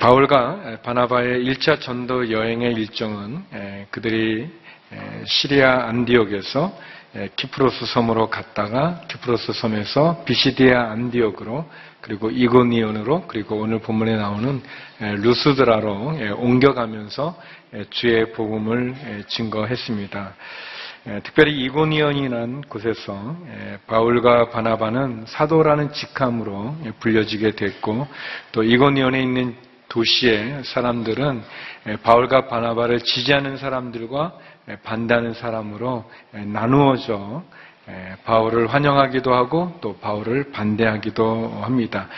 바울과 바나바의 1차 전도 여행의 일정은 그들이 시리아 안디옥에서 키프로스 섬으로 갔다가 키프로스 섬에서 비시디아 안디옥으로 그리고 이고니온으로 그리고 오늘 본문에 나오는 루스드라로 옮겨가면서 주의 복음을 증거했습니다. 특별히 이고니온이라는 곳에서 바울과 바나바는 사도라는 직함으로 불려지게 됐고 또 이고니온에 있는 도시의 사람들은 바울과 바나바를 지지하는 사람들과 반대하는 사람으로 나누어져 바울을 환영하기도 하고 또 바울을 반대하기도 합니다.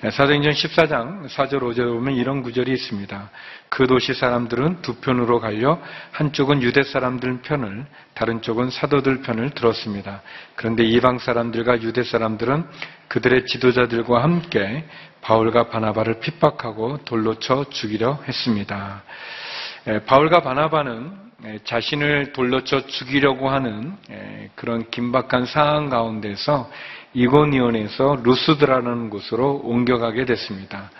사도행전 14장 4절 5절에 보면 이런 구절이 있습니다. 그 도시 사람들은 두 편으로 갈려 한쪽은 유대 사람들 편을 다른 쪽은 사도들 편을 들었습니다. 그런데 이방 사람들과 유대 사람들은 그들의 지도자들과 함께 바울과 바나바를 핍박하고 돌로 쳐 죽이려 했습니다. 바울과 바나바는 자신을 돌로 쳐 죽이려고 하는 그런 긴박한 상황 가운데서 이고니온에서 루스드라는 곳으로 옮겨가게 됐습니다.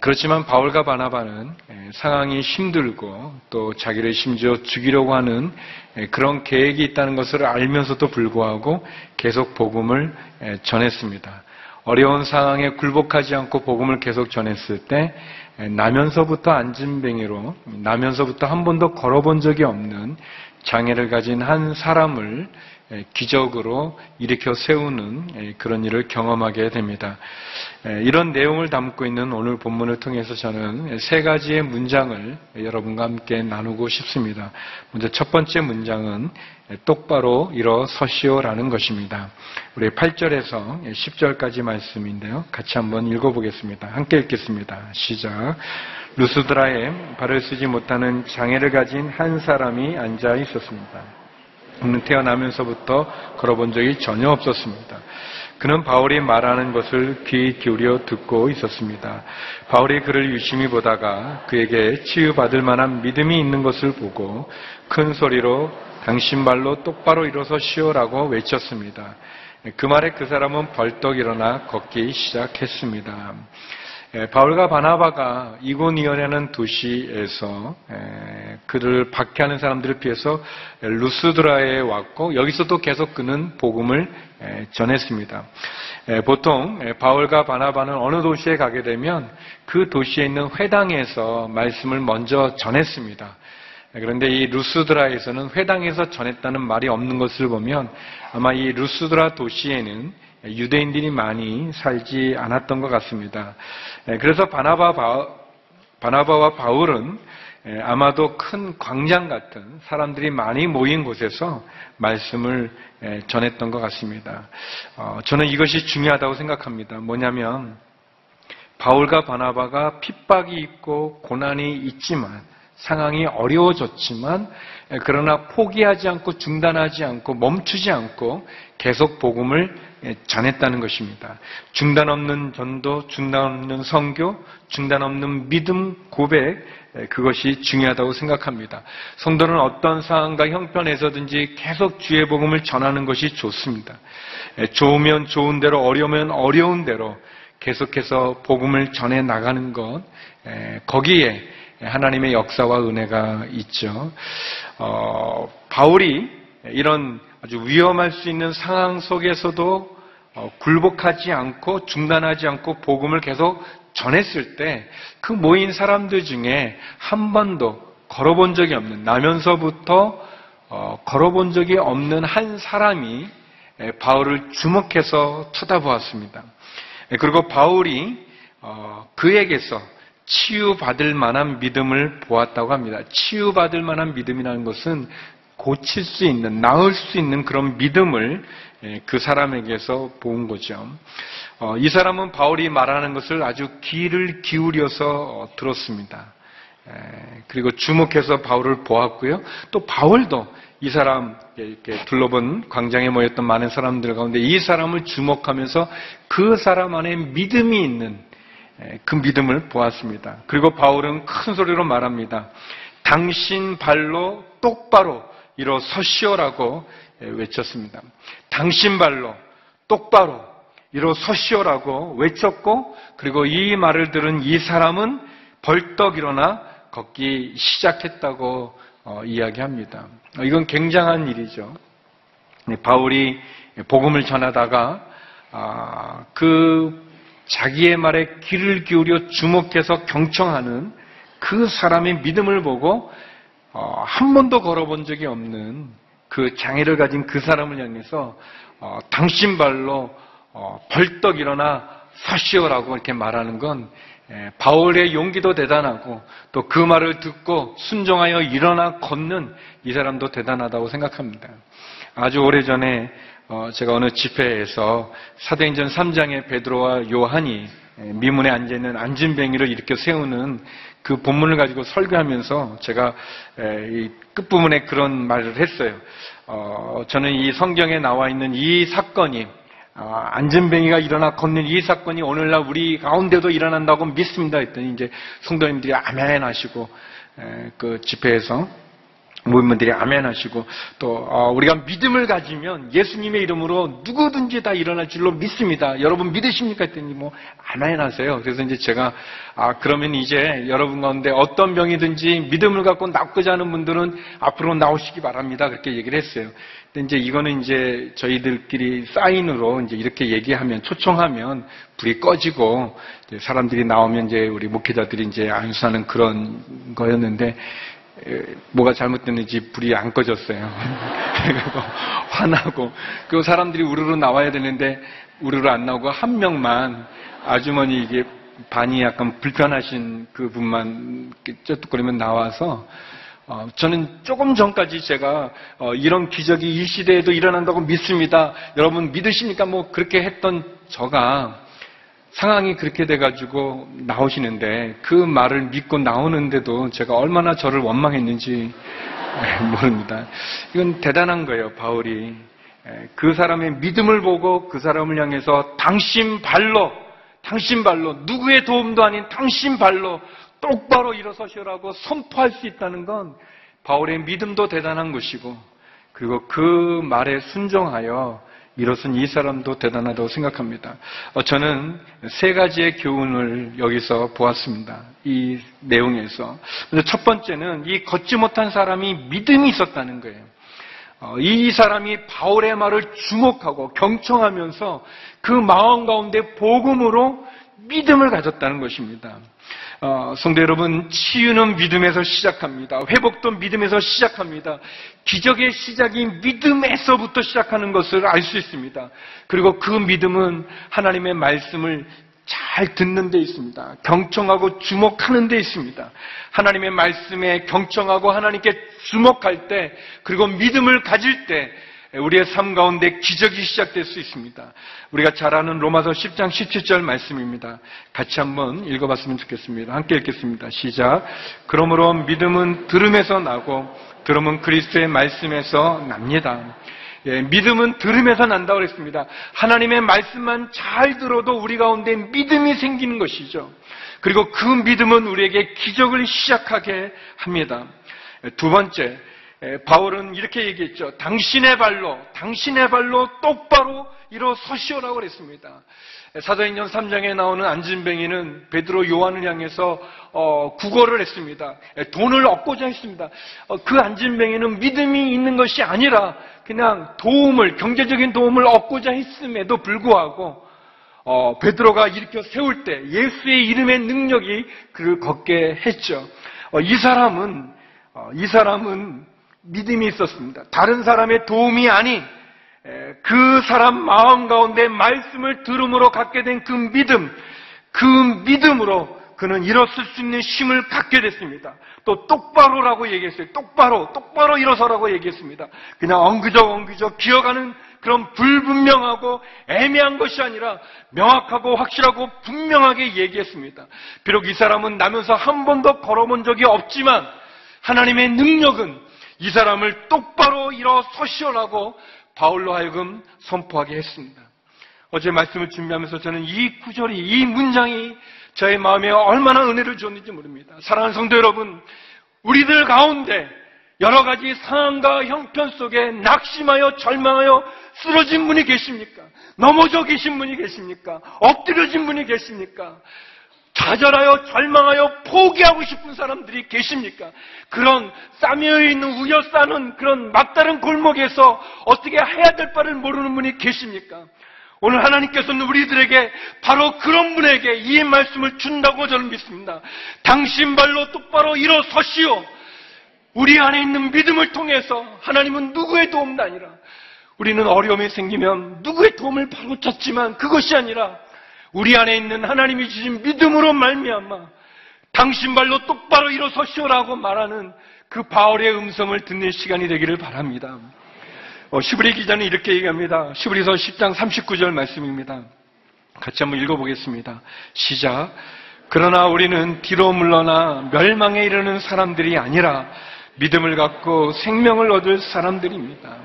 그렇지만 바울과 바나바는 상황이 힘들고 또 자기를 심지어 죽이려고 하는 그런 계획이 있다는 것을 알면서도 불구하고 계속 복음을 전했습니다. 어려운 상황에 굴복하지 않고 복음을 계속 전했을 때 나면서부터 앉은뱅이로 나면서부터 한 번도 걸어본 적이 없는 장애를 가진 한 사람을 기적으로 일으켜 세우는 그런 일을 경험하게 됩니다. 이런 내용을 담고 있는 오늘 본문을 통해서 저는 세 가지의 문장을 여러분과 함께 나누고 싶습니다. 먼저 첫 번째 문장은 똑바로 일어서시오라는 것입니다. 우리 8절에서 10절까지 말씀인데요. 같이 한번 읽어보겠습니다. 함께 읽겠습니다. 시작. 루스드라에 발을 쓰지 못하는 장애를 가진 한 사람이 앉아 있었습니다. 그는 태어나면서부터 걸어본 적이 전혀 없었습니다. 그는 바울이 말하는 것을 귀 기울여 듣고 있었습니다. 바울이 그를 유심히 보다가 그에게 치유받을 만한 믿음이 있는 것을 보고 큰 소리로 당신 발로 똑바로 일어서 쉬어라고 외쳤습니다. 그 말에 그 사람은 벌떡 일어나 걷기 시작했습니다. 예, 바울과 바나바가 이고니온이라는 도시에서 예, 그를 박해하는 사람들을 피해서 루스드라에 왔고 여기서도 계속 그는 복음을 예, 전했습니다. 보통 바울과 바나바는 어느 도시에 가게 되면 그 도시에 있는 회당에서 말씀을 먼저 전했습니다. 그런데 이 루스드라에서는 회당에서 전했다는 말이 없는 것을 보면 아마 이 루스드라 도시에는 유대인들이 많이 살지 않았던 것 같습니다. 그래서 바나바, 바나바와 바울은 아마도 큰 광장 같은 사람들이 많이 모인 곳에서 말씀을 전했던 것 같습니다. 어, 저는 이것이 중요하다고 생각합니다. 뭐냐면 바울과 바나바가 핍박이 있고 고난이 있지만 상황이 어려워졌지만 그러나 포기하지 않고 중단하지 않고 멈추지 않고 계속 복음을 전했다는 것입니다. 중단 없는 전도, 중단 없는 성교, 중단 없는 믿음 고백 그것이 중요하다고 생각합니다. 성도는 어떤 상황과 형편에서든지 계속 주의 복음을 전하는 것이 좋습니다. 좋으면 좋은 대로 어려우면 어려운 대로 계속해서 복음을 전해 나가는 것 거기에 하나님의 역사와 은혜가 있죠. 어, 바울이 이런 아주 위험할 수 있는 상황 속에서도 어, 굴복하지 않고 중단하지 않고 복음을 계속 전했을 때 그 모인 사람들 중에 한 번도 걸어본 적이 없는 나면서부터 어, 걸어본 적이 없는 한 사람이 바울을 주목해서 쳐다보았습니다. 그리고 바울이 어, 그에게서 치유받을 만한 믿음을 보았다고 합니다. 치유받을 만한 믿음이라는 것은 고칠 수 있는, 나을 수 있는 그런 믿음을 예, 그 사람에게서 본 거죠. 어, 이 사람은 바울이 말하는 것을 아주 귀를 기울여서 어, 들었습니다. 예, 그리고 주목해서 바울을 보았고요. 또 바울도 이 사람 이렇게 둘러본 광장에 모였던 많은 사람들 가운데 이 사람을 주목하면서 그 사람 안에 믿음이 있는 예, 그 믿음을 보았습니다. 그리고 바울은 큰 소리로 말합니다. 당신 발로 똑바로 일어서시오라고 예, 외쳤습니다. 당신 발로 똑바로 일어서시오라고 외쳤고 그리고 이 말을 들은 이 사람은 벌떡 일어나 걷기 시작했다고 어, 이야기합니다. 어, 이건 굉장한 일이죠. 네, 바울이 복음을 전하다가 아, 그 자기의 말에 귀를 기울여 주목해서 경청하는 그 사람의 믿음을 보고 어, 한 번도 걸어본 적이 없는 그 장애를 가진 그 사람을 향해서 어, 당신 발로 어, 벌떡 일어나 서시오라고 이렇게 말하는 건 예, 바울의 용기도 대단하고 또 그 말을 듣고 순종하여 일어나 걷는 이 사람도 대단하다고 생각합니다. 아주 오래전에 어, 제가 어느 집회에서 사도행전 3장의 베드로와 요한이 예, 미문에 앉아 있는 안진뱅이를 일으켜 세우는 그 본문을 가지고 설교하면서 제가 끝부분에 그런 말을 했어요. 어, 저는 이 성경에 나와 있는 이 사건이 아, 안전뱅이가 일어나 걷는 이 사건이 오늘날 우리 가운데도 일어난다고 믿습니다. 했더니 이제 성도님들이 아멘 하시고 에, 그 집회에서 모임분들이 아멘 하시고 또 어, 우리가 믿음을 가지면 예수님의 이름으로 누구든지 다 일어날 줄로 믿습니다. 여러분 믿으십니까? 했더니 뭐 아멘 하세요. 그래서 이제 제가 아 그러면 이제 여러분 가운데 어떤 병이든지 믿음을 갖고 낫고자 하는 분들은 앞으로 나오시기 바랍니다. 그렇게 얘기를 했어요. 근데 이제 이거는 이제 저희들끼리 사인으로 이제 이렇게 얘기하면 초청하면 불이 꺼지고 사람들이 나오면 이제 우리 목회자들이 이제 안수하는 그런 거였는데 에, 뭐가 잘못됐는지 불이 안 꺼졌어요. 그리고 화나고 그 사람들이 우르르 나와야 되는데 우르르 안 나오고 한 명만 아주머니 이게 반이 약간 불편하신 그 분만 쩌뚝거리면 나와서 어, 저는 조금 전까지 제가 어, 이런 기적이 이 시대에도 일어난다고 믿습니다. 여러분 믿으십니까? 뭐 그렇게 했던 저가 상황이 그렇게 돼가지고 나오시는데 그 말을 믿고 나오는데도 제가 얼마나 저를 원망했는지 모릅니다. 이건 대단한 거예요, 바울이. 그 사람의 믿음을 보고 그 사람을 향해서 당신 발로, 당신 발로, 누구의 도움도 아닌 당신 발로 똑바로 일어서시라고 선포할 수 있다는 건 바울의 믿음도 대단한 것이고 그리고 그 말에 순종하여 일어선 이 사람도 대단하다고 생각합니다. 어, 저는 세 가지의 교훈을 여기서 보았습니다. 이 내용에서. 첫 번째는 이 걷지 못한 사람이 믿음이 있었다는 거예요. 어, 이 사람이 바울의 말을 주목하고 경청하면서 그 마음 가운데 복음으로 믿음을 가졌다는 것입니다. 어, 성도 여러분, 치유는 믿음에서 시작합니다. 회복도 믿음에서 시작합니다. 기적의 시작이 믿음에서부터 시작하는 것을 알 수 있습니다. 그리고 그 믿음은 하나님의 말씀을 잘 듣는 데 있습니다. 경청하고 주목하는 데 있습니다. 하나님의 말씀에 경청하고 하나님께 주목할 때, 그리고 믿음을 가질 때, 우리의 삶 가운데 기적이 시작될 수 있습니다. 우리가 잘 아는 로마서 10장 17절 말씀입니다. 같이 한번 읽어봤으면 좋겠습니다. 함께 읽겠습니다. 시작. 그러므로 믿음은 들음에서 나고 들음은 그리스도의 말씀에서 납니다. 예, 믿음은 들음에서 난다고 그랬습니다. 하나님의 말씀만 잘 들어도 우리 가운데 믿음이 생기는 것이죠. 그리고 그 믿음은 우리에게 기적을 시작하게 합니다. 두 번째, 바울은 이렇게 얘기했죠. 당신의 발로, 당신의 발로 똑바로 일어서시오라고 그랬습니다. 사도행전 3장에 나오는 안진뱅이는 베드로 요한을 향해서 어, 구걸을 했습니다. 돈을 얻고자 했습니다. 어, 그 안진뱅이는 믿음이 있는 것이 아니라 그냥 도움을 경제적인 도움을 얻고자 했음에도 불구하고 어, 베드로가 일으켜 세울 때 예수의 이름의 능력이 그를 걷게 했죠. 어, 이 사람은 어, 이 사람은 믿음이 있었습니다. 다른 사람의 도움이 아닌 그 사람 마음 가운데 말씀을 들음으로 갖게 된 그 믿음, 그 믿음으로 그는 일어설 수 있는 힘을 갖게 됐습니다. 또 똑바로라고 얘기했어요. 똑바로, 똑바로 일어서라고 얘기했습니다. 그냥 엉그적 엉그적 기어가는 그런 불분명하고 애매한 것이 아니라 명확하고 확실하고 분명하게 얘기했습니다. 비록 이 사람은 나면서 한 번도 걸어본 적이 없지만 하나님의 능력은 이 사람을 똑바로 일어서시오라고 바울로 하여금 선포하게 했습니다. 어제 말씀을 준비하면서 저는 이 구절이, 이 문장이 저의 마음에 얼마나 은혜를 줬는지 모릅니다. 사랑하는 성도 여러분, 우리들 가운데 여러 가지 상황과 형편 속에 낙심하여 절망하여 쓰러진 분이 계십니까? 넘어져 계신 분이 계십니까? 엎드려진 분이 계십니까? 좌절하여 절망하여 포기하고 싶은 사람들이 계십니까? 그런 싸매어 있는 우여싸는 그런 막다른 골목에서 어떻게 해야 될 바를 모르는 분이 계십니까? 오늘 하나님께서는 우리들에게 바로 그런 분에게 이 말씀을 준다고 저는 믿습니다. 당신 발로 똑바로 일어서시오. 우리 안에 있는 믿음을 통해서 하나님은 누구의 도움도 아니라 우리는 어려움이 생기면 누구의 도움을 바로 찾지만 그것이 아니라 우리 안에 있는 하나님이 주신 믿음으로 말미암아 당신 발로 똑바로 일어서시오라고 말하는 그 바울의 음성을 듣는 시간이 되기를 바랍니다. 어, 시브리 기자는 이렇게 얘기합니다. 시브리서 10장 39절 말씀입니다. 같이 한번 읽어보겠습니다. 시작. 그러나 우리는 뒤로 물러나 멸망에 이르는 사람들이 아니라 믿음을 갖고 생명을 얻을 사람들입니다.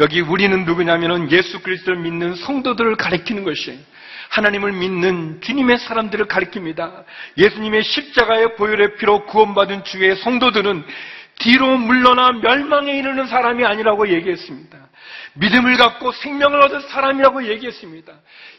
여기 우리는 누구냐면은 예수 그리스도를 믿는 성도들을 가리키는 것이 하나님을 믿는 주님의 사람들을 가리킵니다. 예수님의 십자가의 보혈의 피로 구원받은 주의 성도들은 뒤로 물러나 멸망에 이르는 사람이 아니라고 얘기했습니다. 믿음을 갖고 생명을 얻은 사람이라고 얘기했습니다.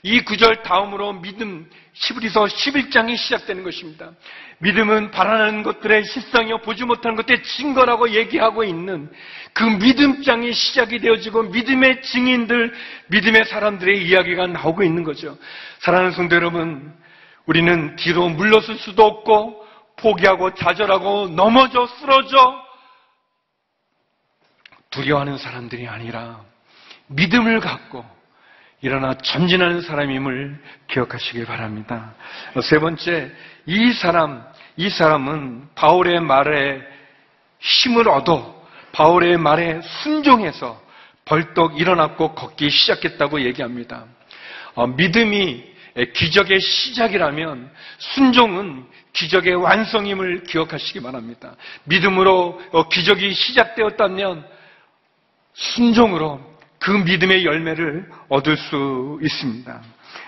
이 구절 다음으로 믿음 11에서 11장이 시작되는 것입니다. 믿음은 바라는 것들의 실상이요 보지 못하는 것들의 증거라고 얘기하고 있는 그 믿음장이 시작이 되어지고 믿음의 증인들, 믿음의 사람들의 이야기가 나오고 있는 거죠. 사랑하는 성도 여러분, 우리는 뒤로 물러설 수도 없고 포기하고 좌절하고 넘어져 쓰러져 두려워하는 사람들이 아니라 믿음을 갖고 일어나 전진하는 사람임을 기억하시길 바랍니다. 세 번째, 이 사람, 이 사람은 바울의 말에 힘을 얻어 바울의 말에 순종해서 벌떡 일어났고 걷기 시작했다고 얘기합니다. 어, 믿음이 기적의 시작이라면 순종은 기적의 완성임을 기억하시기 바랍니다. 믿음으로 어, 기적이 시작되었다면 순종으로 그 믿음의 열매를 얻을 수 있습니다.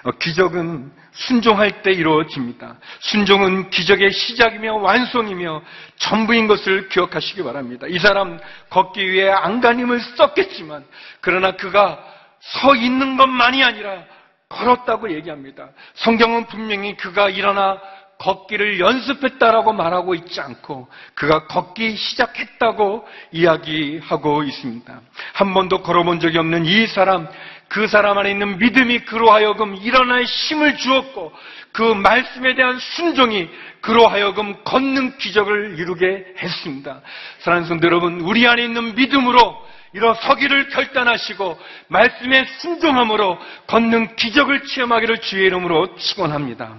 어, 기적은 순종할 때 이루어집니다. 순종은 기적의 시작이며 완성이며 전부인 것을 기억하시기 바랍니다. 이 사람 걷기 위해 안간힘을 썼겠지만 그러나 그가 서 있는 것만이 아니라 걸었다고 얘기합니다. 성경은 분명히 그가 일어나 걷기를 연습했다라고 말하고 있지 않고 그가 걷기 시작했다고 이야기하고 있습니다. 한 번도 걸어본 적이 없는 이 사람, 그 사람 안에 있는 믿음이 그로 하여금 일어날 힘을 주었고 그 말씀에 대한 순종이 그로 하여금 걷는 기적을 이루게 했습니다. 사랑하는 성도 여러분, 우리 안에 있는 믿음으로 일어서기를 결단하시고 말씀에 순종함으로 걷는 기적을 체험하기를 주의 이름으로 축원합니다.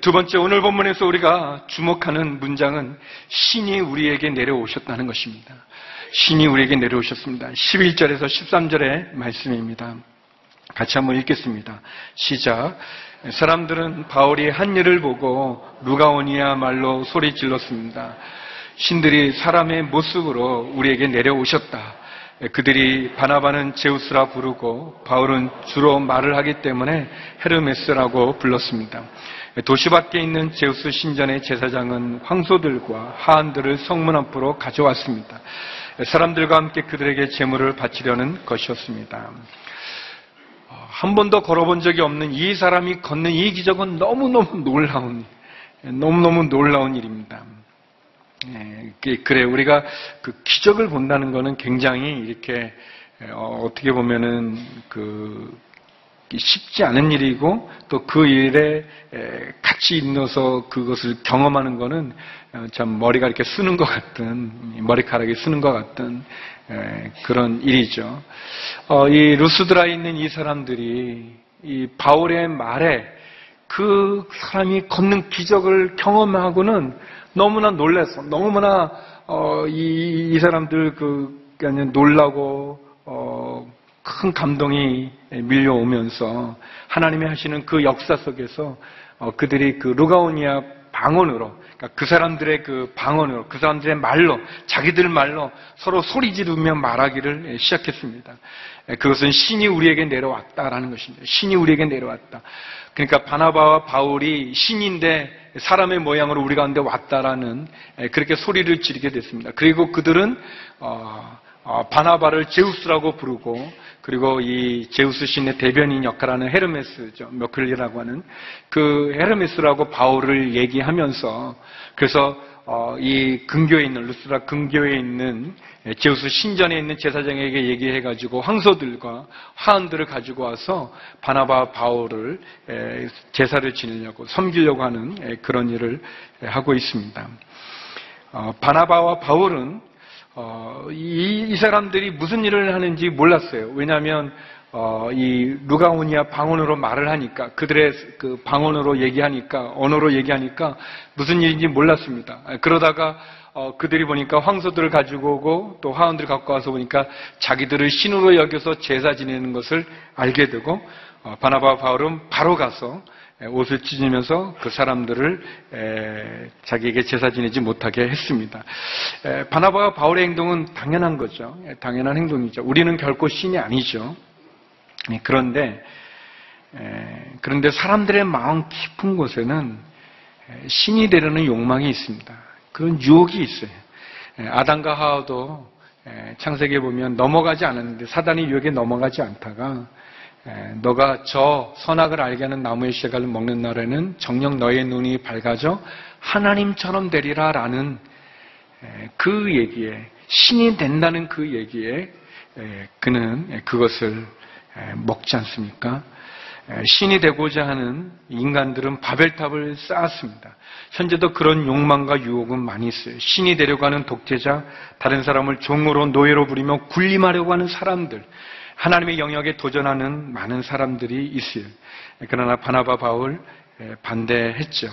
두 번째 오늘 본문에서 우리가 주목하는 문장은 신이 우리에게 내려오셨다는 것입니다. 신이 우리에게 내려오셨습니다. 11절에서 13절의 말씀입니다. 같이 한번 읽겠습니다. 시작. 사람들은 바울이 한 일을 보고 누가오니야 말로 소리 질렀습니다. 신들이 사람의 모습으로 우리에게 내려오셨다. 그들이 바나바는 제우스라 부르고 바울은 주로 말을 하기 때문에 헤르메스라고 불렀습니다. 도시 밖에 있는 제우스 신전의 제사장은 황소들과 하안들을 성문 앞으로 가져왔습니다. 사람들과 함께 그들에게 제물을 바치려는 것이었습니다. 한 번도 걸어본 적이 없는 이 사람이 걷는 이 기적은 너무너무 놀라운, 너무너무 놀라운 일입니다. 네, 그래 우리가 그 기적을 본다는 것은 굉장히 이렇게 어, 떻게 보면은 그 쉽지 않은 일이고 또 그 일에 같이 있어서 그것을 경험하는 것은 어, 참 머리가 이렇게 쓰는 것 같은 머리카락이 쓰는 것 같은 그런 일이죠. 어, 이 루스드라에 있는 이 사람들이 이 바울의 말에 그 사람이 걷는 기적을 경험하고는 너무나 놀라서 너무나 어, 이, 이, 사람들 그 놀라고 어, 큰 감동이 밀려오면서 하나님이 하시는 그 역사 속에서 어, 그들이 그 루가오니아 방언으로 그러니까 그 사람들의 그 방언으로 그 사람들의 말로 자기들 말로 서로 소리 지르며 말하기를 시작했습니다. 그것은 신이 우리에게 내려왔다라는 것입니다. 신이 우리에게 내려왔다. 그러니까 바나바와 바울이 신인데 사람의 모양으로 우리 가운데 왔다라는 그렇게 소리를 지르게 됐습니다. 그리고 그들은 어, 어, 바나바를 제우스라고 부르고 그리고 이 제우스 신의 대변인 역할하는 헤르메스죠. 머클리라고 하는 그 헤르메스라고 바울을 얘기하면서 그래서 어, 이 근교에 있는 루스라 근교에 있는 제우스 신전에 있는 제사장에게 얘기해 가지고 황소들과 화환들을 가지고 와서 바나바 바울을 에, 제사를 지내려고 섬기려고 하는 에, 그런 일을 에, 하고 있습니다. 어, 바나바와 바울은 어, 이, 이 사람들이 무슨 일을 하는지 몰랐어요. 왜냐하면 어, 이 루가오니아 방언으로 말을 하니까 그들의 그 방언으로 얘기하니까 언어로 얘기하니까 무슨 일인지 몰랐습니다. 그러다가 어, 그들이 보니까 황소들을 가지고 오고 또 화원들을 갖고 와서 보니까 자기들을 신으로 여겨서 제사 지내는 것을 알게 되고 어, 바나바와 바울은 바로 가서 에, 옷을 찢으면서 그 사람들을 에, 자기에게 제사 지내지 못하게 했습니다. 에, 바나바와 바울의 행동은 당연한 거죠. 에, 당연한 행동이죠. 우리는 결코 신이 아니죠. 예, 그런데 에, 그런데 사람들의 마음 깊은 곳에는 에, 신이 되려는 욕망이 있습니다. 그런 유혹이 있어요. 에, 아담과 하와도 에, 창세기에 보면 넘어가지 않았는데 사단이 유혹에 넘어가지 않다가 에, 너가 저 선악을 알게 하는 나무의 씨앗을 먹는 날에는 정녕 너의 눈이 밝아져 하나님처럼 되리라 라는 에, 그 얘기에 신이 된다는 그 얘기에 에, 그는 에, 그것을 에, 먹지 않습니까? 에, 신이 되고자 하는 인간들은 바벨탑을 쌓았습니다. 현재도 그런 욕망과 유혹은 많이 있어요. 신이 되려고 하는 독재자, 다른 사람을 종으로 노예로 부리며 군림하려고 하는 사람들, 하나님의 영역에 도전하는 많은 사람들이 있어요. 그러나 바나바 바울 에, 반대했죠.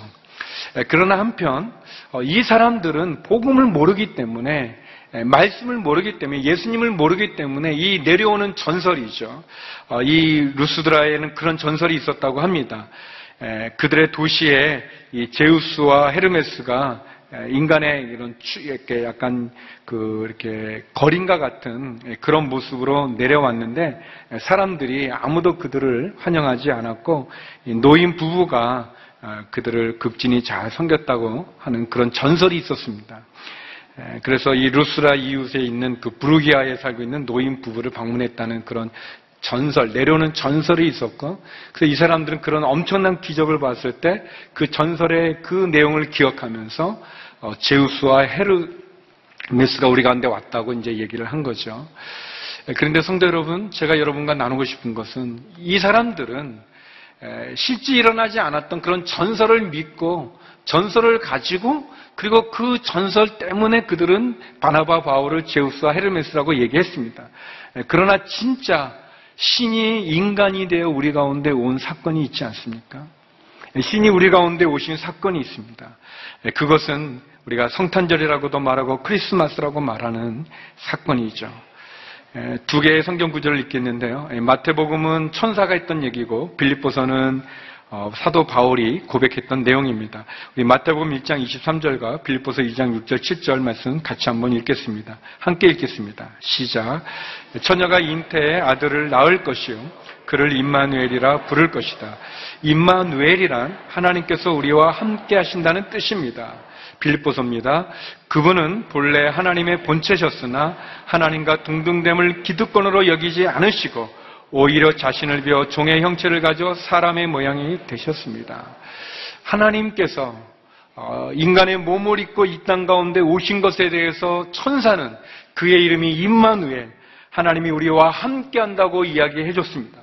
에, 그러나 한편 어, 이 사람들은 복음을 모르기 때문에 에, 말씀을 모르기 때문에 예수님을 모르기 때문에 이 내려오는 전설이죠. 어, 이 루스드라에는 그런 전설이 있었다고 합니다. 에, 그들의 도시에 이 제우스와 헤르메스가 에, 인간의 이런 추- 이렇게 약간 그 이렇게 거린과 같은 에, 그런 모습으로 내려왔는데 에, 사람들이 아무도 그들을 환영하지 않았고 이 노인 부부가 어, 그들을 극진히 잘 섬겼다고 하는 그런 전설이 있었습니다. 에, 그래서 이 루스라 이웃에 있는 그 부르기아에 살고 있는 노인 부부를 방문했다는 그런 전설, 내려오는 전설이 있었고, 그래서 이 사람들은 그런 엄청난 기적을 봤을 때 그 전설의 그 내용을 기억하면서 어, 제우스와 헤르메스가 우리 가운데 왔다고 이제 얘기를 한 거죠. 에, 그런데 성도 여러분, 제가 여러분과 나누고 싶은 것은 이 사람들은 에, 실제 일어나지 않았던 그런 전설을 믿고 전설을 가지고 그리고 그 전설 때문에 그들은 바나바 바울을 제우스와 헤르메스라고 얘기했습니다. 에, 그러나 진짜 신이 인간이 되어 우리 가운데 온 사건이 있지 않습니까? 에, 신이 우리 가운데 오신 사건이 있습니다. 에, 그것은 우리가 성탄절이라고도 말하고 크리스마스라고 말하는 사건이죠. 에, 두 개의 성경 구절을 읽겠는데요. 에, 마태복음은 천사가 했던 얘기고 빌립보서는 어, 사도 바울이 고백했던 내용입니다. 우리 마태복음 1장 23절과 빌립보서 2장 6절 7절 말씀 같이 한번 읽겠습니다. 함께 읽겠습니다. 시작. 처녀가 잉태의 아들을 낳을 것이요 그를 임마누엘이라 부를 것이다. 임마누엘이란 하나님께서 우리와 함께 하신다는 뜻입니다. 빌립보서입니다. 그분은 본래 하나님의 본체셨으나 하나님과 동등됨을 기득권으로 여기지 않으시고 오히려 자신을 비워 종의 형체를 가져 사람의 모양이 되셨습니다. 하나님께서 어, 인간의 몸을 입고 이 땅 가운데 오신 것에 대해서 천사는 그의 이름이 임마누엘 하나님이 우리와 함께 한다고 이야기해 줬습니다.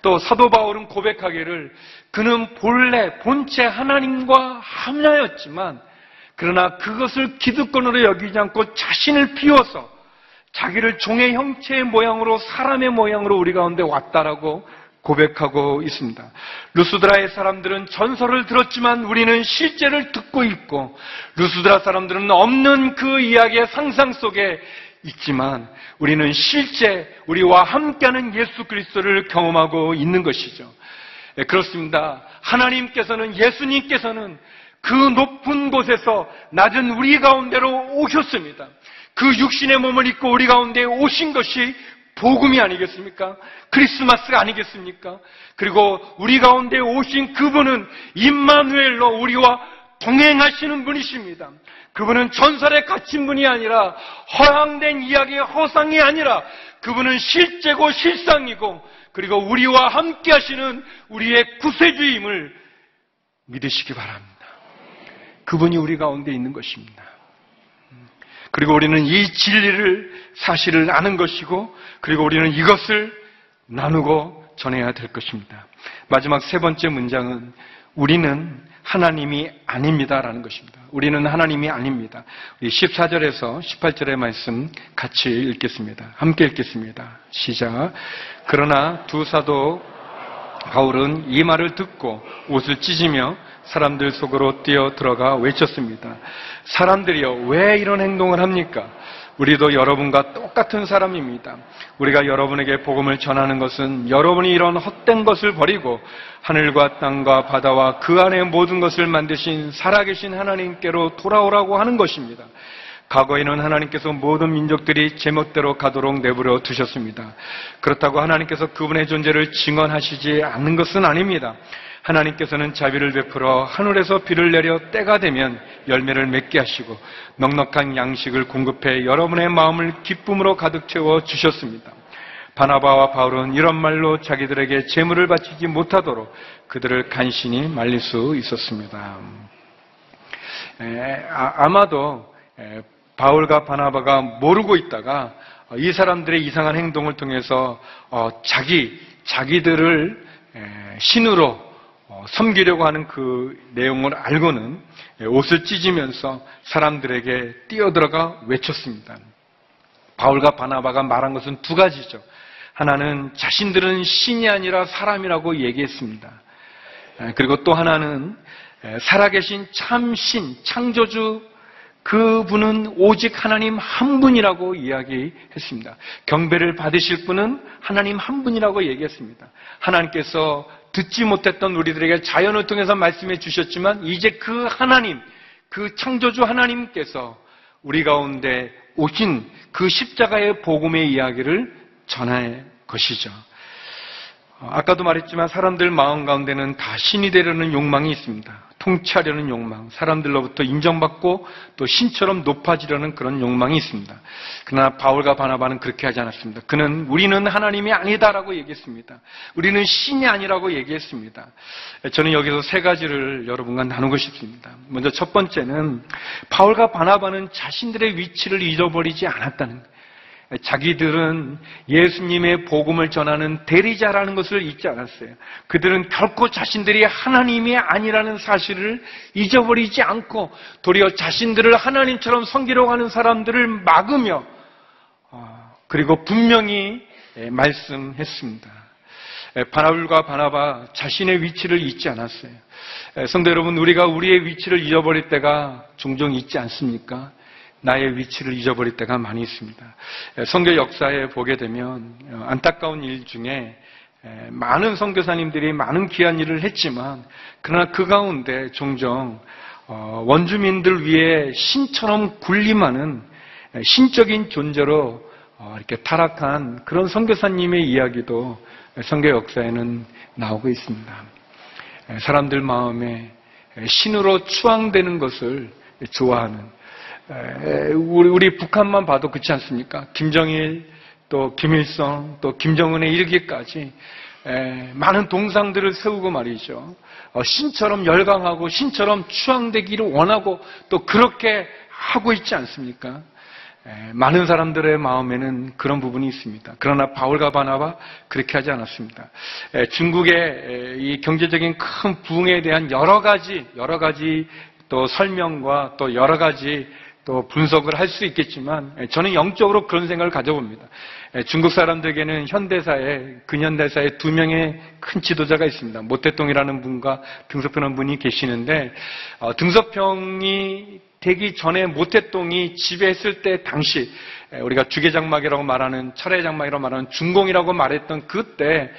또 사도 바울은 고백하기를 그는 본래 본체 하나님과 하나였지만 그러나 그것을 기득권으로 여기지 않고 자신을 비워서 자기를 종의 형체의 모양으로 사람의 모양으로 우리 가운데 왔다라고 고백하고 있습니다. 루스드라의 사람들은 전설을 들었지만 우리는 실제를 듣고 있고 루스드라 사람들은 없는 그 이야기의 상상 속에 있지만 우리는 실제 우리와 함께하는 예수 그리스도를 경험하고 있는 것이죠. 예, 그렇습니다. 하나님께서는 예수님께서는 그 높은 곳에서 낮은 우리 가운데로 오셨습니다. 그 육신의 몸을 입고 우리 가운데 오신 것이 복음이 아니겠습니까? 크리스마스가 아니겠습니까? 그리고 우리 가운데 오신 그분은 임마누엘로 우리와 동행하시는 분이십니다. 그분은 전설에 갇힌 분이 아니라 허황된 이야기의 허상이 아니라 그분은 실제고 실상이고 그리고 우리와 함께 하시는 우리의 구세주임을 믿으시기 바랍니다. 그분이 우리 가운데 있는 것입니다. 그리고 우리는 이 진리를 사실을 아는 것이고 그리고 우리는 이것을 나누고 전해야 될 것입니다. 마지막 세 번째 문장은 우리는 하나님이 아닙니다라는 것입니다. 우리는 하나님이 아닙니다. 우리 14절에서 18절의 말씀 같이 읽겠습니다. 함께 읽겠습니다. 시작. 그러나 두 사도 바울은 이 말을 듣고 옷을 찢으며 사람들 속으로 뛰어 들어가 외쳤습니다. 사람들이여 왜 이런 행동을 합니까? 우리도 여러분과 똑같은 사람입니다. 우리가 여러분에게 복음을 전하는 것은 여러분이 이런 헛된 것을 버리고 하늘과 땅과 바다와 그 안에 모든 것을 만드신 살아계신 하나님께로 돌아오라고 하는 것입니다. 과거에는 하나님께서 모든 민족들이 제멋대로 가도록 내버려 두셨습니다. 그렇다고 하나님께서 그분의 존재를 증언하시지 않는 것은 아닙니다. 하나님께서는 자비를 베풀어 하늘에서 비를 내려 때가 되면 열매를 맺게 하시고 넉넉한 양식을 공급해 여러분의 마음을 기쁨으로 가득 채워 주셨습니다. 바나바와 바울은 이런 말로 자기들에게 재물을 바치지 못하도록 그들을 간신히 말릴 수 있었습니다. 에, 아, 마도 바울과 바나바가 모르고 있다가 어, 이 사람들의 이상한 행동을 통해서 어, 자기 자기들을 에, 신으로 어, 섬기려고 하는 그 내용을 알고는 옷을 찢으면서 사람들에게 뛰어들어가 외쳤습니다. 바울과 바나바가 말한 것은 두 가지죠. 하나는 자신들은 신이 아니라 사람이라고 얘기했습니다. 에, 그리고 또 하나는 에, 살아계신 참신, 창조주 그분은 오직 하나님 한 분이라고 이야기했습니다. 경배를 받으실 분은 하나님 한 분이라고 얘기했습니다. 하나님께서 듣지 못했던 우리들에게 자연을 통해서 말씀해 주셨지만 이제 그 하나님, 그 창조주 하나님께서 우리 가운데 오신 그 십자가의 복음의 이야기를 전할 것이죠. 어, 아까도 말했지만 사람들 마음 가운데는 다 신이 되려는 욕망이 있습니다. 통치하려는 욕망, 사람들로부터 인정받고 또 신처럼 높아지려는 그런 욕망이 있습니다. 그러나 바울과 바나바는 그렇게 하지 않았습니다. 그는 우리는 하나님이 아니다라고 얘기했습니다. 우리는 신이 아니라고 얘기했습니다. 저는 여기서 세 가지를 여러분과 나누고 싶습니다. 먼저 첫 번째는 바울과 바나바는 자신들의 위치를 잊어버리지 않았다는 거예요. 자기들은 예수님의 복음을 전하는 대리자라는 것을 잊지 않았어요. 그들은 결코 자신들이 하나님이 아니라는 사실을 잊어버리지 않고 도리어 자신들을 하나님처럼 섬기려고 하는 사람들을 막으며 어, 그리고 분명히 예, 말씀했습니다. 예, 바나울과 바나바 자신의 위치를 잊지 않았어요. 예, 성도 여러분, 우리가 우리의 위치를 잊어버릴 때가 종종 있지 않습니까? 나의 위치를 잊어버릴 때가 많이 있습니다. 성교 역사에 보게 되면 어, 안타까운 일 중에 많은 선교사님들이 많은 귀한 일을 했지만 그러나 그 가운데 종종 어, 원주민들 위해 신처럼 군림하는 신적인 존재로 어, 이렇게 타락한 그런 선교사님의 이야기도 성교 역사에는 나오고 있습니다. 사람들 마음에 신으로 추앙되는 것을 좋아하는 우리, 우리 북한만 봐도 그렇지 않습니까? 김정일, 또 김일성, 또 김정은에 이르기까지 많은 동상들을 세우고 말이죠. 어, 신처럼 열광하고 신처럼 추앙되기를 원하고 또 그렇게 하고 있지 않습니까? 많은 사람들의 마음에는 그런 부분이 있습니다. 그러나 바울과 바나바 그렇게 하지 않았습니다. 중국의 이 경제적인 큰 부흥에 대한 여러 가지 여러 가지 또 설명과 또 여러 가지 또 분석을 할 수 있겠지만 예, 저는 영적으로 그런 생각을 가져봅니다. 예, 중국 사람들에게는 현대사에 근현대사에 두 명의 큰 지도자가 있습니다. 모태똥이라는 분과 등석평한 분이 계시는데 어, 등석평이 되기 전에 모태똥이 지배했을 때 당시 예, 우리가 주계장막이라고 말하는 철회장막이라고 말하는 중공이라고 말했던 그때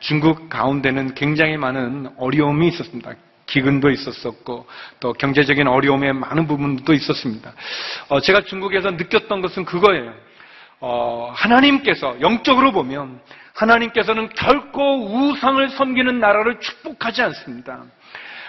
중국 가운데는 굉장히 많은 어려움이 있었습니다. 기근도 있었었고 또 경제적인 어려움에 많은 부분도 있었습니다. 어, 제가 중국에서 느꼈던 것은 그거예요. 어, 하나님께서 영적으로 보면 하나님께서는 결코 우상을 섬기는 나라를 축복하지 않습니다.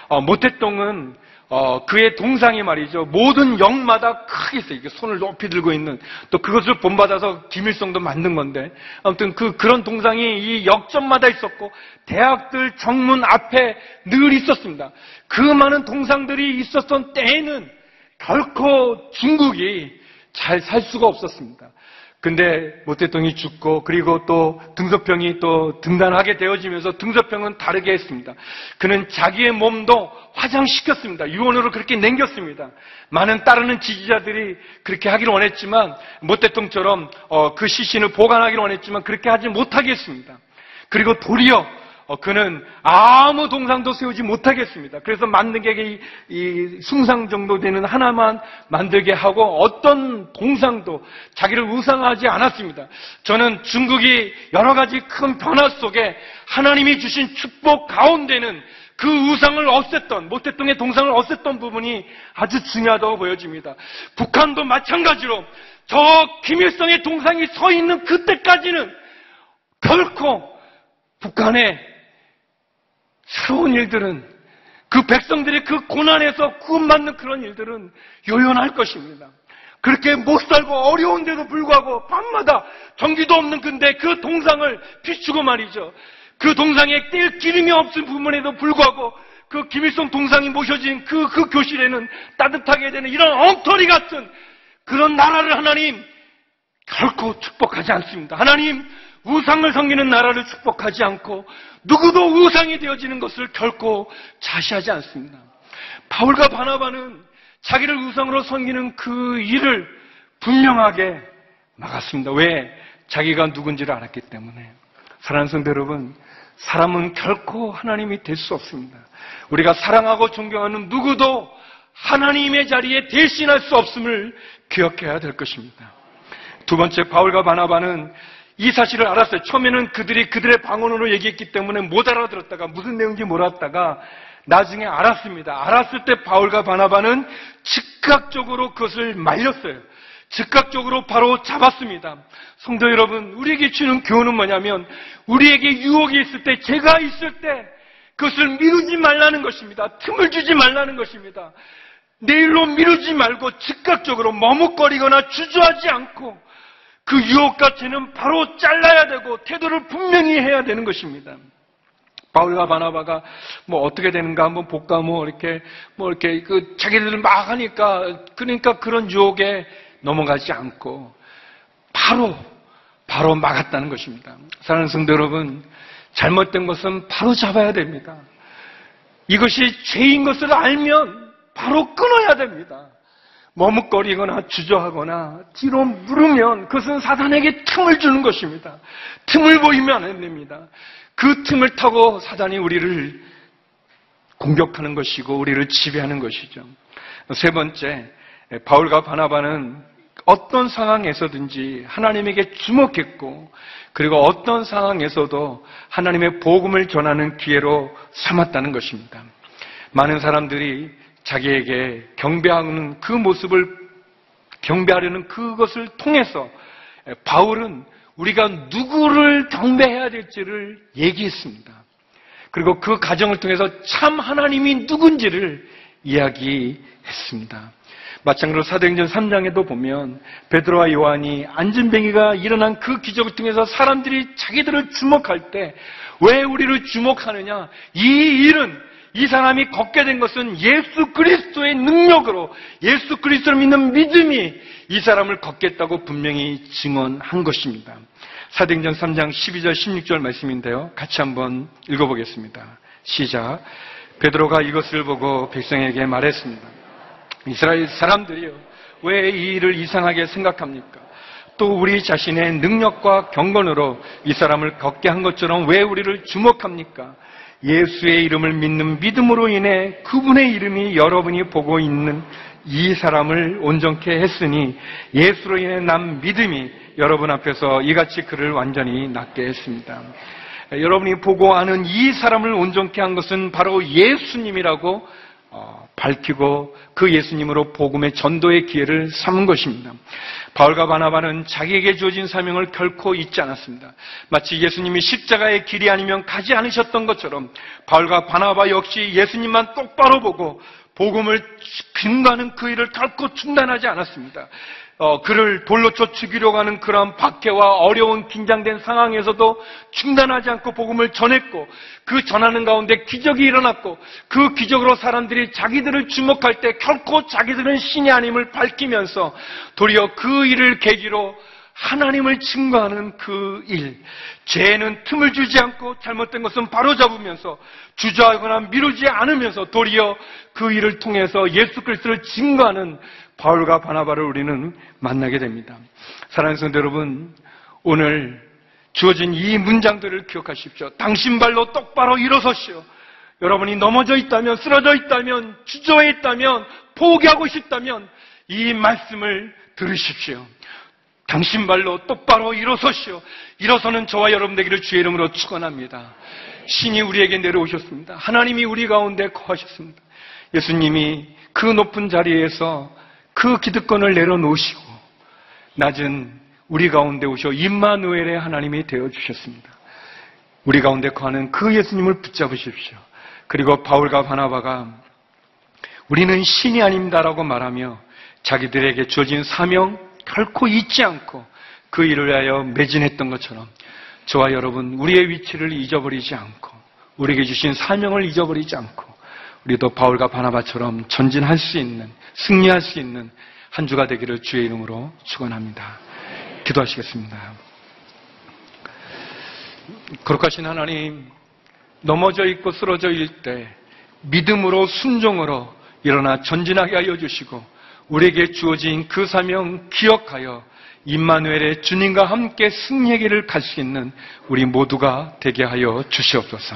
어, 모태똥은 어, 그의 동상이 말이죠. 모든 역마다 크게 있어요. 이게 손을 높이 들고 있는 또 그것을 본받아서 김일성도 만든 건데 아무튼 그 그런 동상이 이 역점마다 있었고 대학들 정문 앞에 늘 있었습니다. 그 많은 동상들이 있었던 때에는 결코 중국이 잘 살 수가 없었습니다. 근데 모 대통령이 죽고 그리고 또 등소평이 또 등단하게 되어지면서 등소평은 다르게 했습니다. 그는 자기의 몸도 화장시켰습니다. 유언으로 그렇게 남겼습니다. 많은 따르는 지지자들이 그렇게 하기를 원했지만 모 대통령처럼 어, 그 시신을 보관하기를 원했지만 그렇게 하지 못하게 했습니다. 그리고 도리어 어, 그는 아무 동상도 세우지 못하겠습니다. 그래서 만든 게 이, 이 숭상 정도 되는 하나만 만들게 하고 어떤 동상도 자기를 우상하지 않았습니다. 저는 중국이 여러 가지 큰 변화 속에 하나님이 주신 축복 가운데는 그 우상을 없앴던 모태똥의 동상을 없앴던 부분이 아주 중요하다고 보여집니다. 북한도 마찬가지로 저 김일성의 동상이 서 있는 그때까지는 결코 북한의 새로운 일들은 그 백성들의 그 고난에서 구원받는 그런 일들은 요연할 것입니다. 그렇게 못 살고 어려운데도 불구하고 밤마다 전기도 없는 근데 그 동상을 비추고 말이죠. 그 동상에 뗄 기름이 없은 부분에도 불구하고 그 김일성 동상이 모셔진 그, 그 교실에는 따뜻하게 되는 이런 엉터리 같은 그런 나라를 하나님 결코 축복하지 않습니다. 하나님 우상을 섬기는 나라를 축복하지 않고 누구도 우상이 되어지는 것을 결코 자시하지 않습니다. 바울과 바나바는 자기를 우상으로 섬기는 그 일을 분명하게 막았습니다. 왜? 자기가 누군지를 알았기 때문에. 사랑하는 성도 여러분, 사람은 결코 하나님이 될 수 없습니다. 우리가 사랑하고 존경하는 누구도 하나님의 자리에 대신할 수 없음을 기억해야 될 것입니다. 두 번째, 바울과 바나바는 이 사실을 알았어요. 처음에는 그들이 그들의 방언으로 얘기했기 때문에 못 알아들었다가 무슨 내용인지 몰랐다가 나중에 알았습니다. 알았을 때 바울과 바나바는 즉각적으로 그것을 말렸어요. 즉각적으로 바로 잡았습니다. 성도 여러분, 우리에게 주는 교훈은 뭐냐면 우리에게 유혹이 있을 때, 제가 있을 때 그것을 미루지 말라는 것입니다. 틈을 주지 말라는 것입니다. 내일로 미루지 말고 즉각적으로 머뭇거리거나 주저하지 않고 그 유혹과 죄는 바로 잘라야 되고 태도를 분명히 해야 되는 것입니다. 바울과 바나바가 뭐 어떻게 되는가 한번 볼까 뭐 이렇게 뭐 이렇게 그 자기들 막 하니까 그러니까 그런 유혹에 넘어가지 않고 바로 바로 막았다는 것입니다. 사랑하는 성도 여러분, 잘못된 것은 바로 잡아야 됩니다. 이것이 죄인 것을 알면 바로 끊어야 됩니다. 머뭇거리거나 주저하거나 뒤로 물으면 그것은 사단에게 틈을 주는 것입니다. 틈을 보이면 안 됩니다. 그 틈을 타고 사단이 우리를 공격하는 것이고 우리를 지배하는 것이죠. 세 번째, 바울과 바나바는 어떤 상황에서든지 하나님에게 주목했고 그리고 어떤 상황에서도 하나님의 복음을 전하는 기회로 삼았다는 것입니다. 많은 사람들이 자기에게 경배하는 그 모습을 경배하려는 그것을 통해서 바울은 우리가 누구를 경배해야 될지를 얘기했습니다. 그리고 그 과정을 통해서 참 하나님이 누군지를 이야기했습니다. 마찬가지로 사도행전 3장에도 보면 베드로와 요한이 안전뱅이가 일어난 그 기적을 통해서 사람들이 자기들을 주목할 때 왜 우리를 주목하느냐? 이 일은 이 사람이 걷게 된 것은 예수 그리스도의 능력으로 예수 그리스도를 믿는 믿음이 이 사람을 걷겠다고 분명히 증언한 것입니다. 사도행전 3장 12절 16절 말씀인데요. 같이 한번 읽어보겠습니다. 시작. 베드로가 이것을 보고 백성에게 말했습니다. 이스라엘 사람들이요. 왜 이 일을 이상하게 생각합니까? 또 우리 자신의 능력과 경건으로 이 사람을 걷게 한 것처럼 왜 우리를 주목합니까? 예수의 이름을 믿는 믿음으로 인해 그분의 이름이 여러분이 보고 있는 이 사람을 온전케 했으니 예수로 인해 난 믿음이 여러분 앞에서 이같이 그를 완전히 낫게 했습니다. 여러분이 보고 아는 이 사람을 온전케 한 것은 바로 예수님이라고 어, 밝히고 그 예수님으로 복음의 전도의 기회를 삼은 것입니다. 바울과 바나바는 자기에게 주어진 사명을 결코 잊지 않았습니다. 마치 예수님이 십자가의 길이 아니면 가지 않으셨던 것처럼 바울과 바나바 역시 예수님만 똑바로 보고 복음을 증가하는 그 일을 결코 중단하지 않았습니다. 어, 그를 돌로 쳐 죽이려고 하는 그러한 박해와 어려운 긴장된 상황에서도 중단하지 않고 복음을 전했고 그 전하는 가운데 기적이 일어났고 그 기적으로 사람들이 자기들을 주목할 때 결코 자기들은 신이 아님을 밝히면서 도리어 그 일을 계기로 하나님을 증거하는 그 일, 죄는 틈을 주지 않고 잘못된 것은 바로잡으면서 주저하거나 미루지 않으면서 도리어 그 일을 통해서 예수 그리스도를 증거하는 바울과 바나바를 우리는 만나게 됩니다. 사랑하는 성도 여러분, 오늘 주어진 이 문장들을 기억하십시오. 당신 발로 똑바로 일어서시오. 여러분이 넘어져 있다면, 쓰러져 있다면, 주저해 있다면, 포기하고 싶다면 이 말씀을 들으십시오. 당신 발로 똑바로 일어서시오. 일어서는 저와 여러분 되기를 주의 이름으로 축원합니다. 신이 우리에게 내려오셨습니다. 하나님이 우리 가운데 거하셨습니다. 예수님이 그 높은 자리에서 그 기득권을 내려놓으시고 낮은 우리 가운데 오셔 임마누엘의 하나님이 되어 주셨습니다. 우리 가운데 거하는 그 예수님을 붙잡으십시오. 그리고 바울과 바나바가 우리는 신이 아닙니다라고 말하며 자기들에게 주어진 사명 결코 잊지 않고 그 일을 위하여 매진했던 것처럼 저와 여러분 우리의 위치를 잊어버리지 않고 우리에게 주신 사명을 잊어버리지 않고 우리도 바울과 바나바처럼 전진할 수 있는 승리할 수 있는 한 주가 되기를 주의 이름으로 축원합니다. 기도하시겠습니다. 거룩하신 하나님 넘어져 있고 쓰러져 있을 때 믿음으로 순종으로 일어나 전진하게 하여 주시고 우리에게 주어진 그 사명 기억하여 임마누엘의 주님과 함께 승리의 길을 갈 수 있는 우리 모두가 되게 하여 주시옵소서.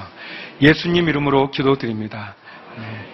예수님 이름으로 기도드립니다. 네.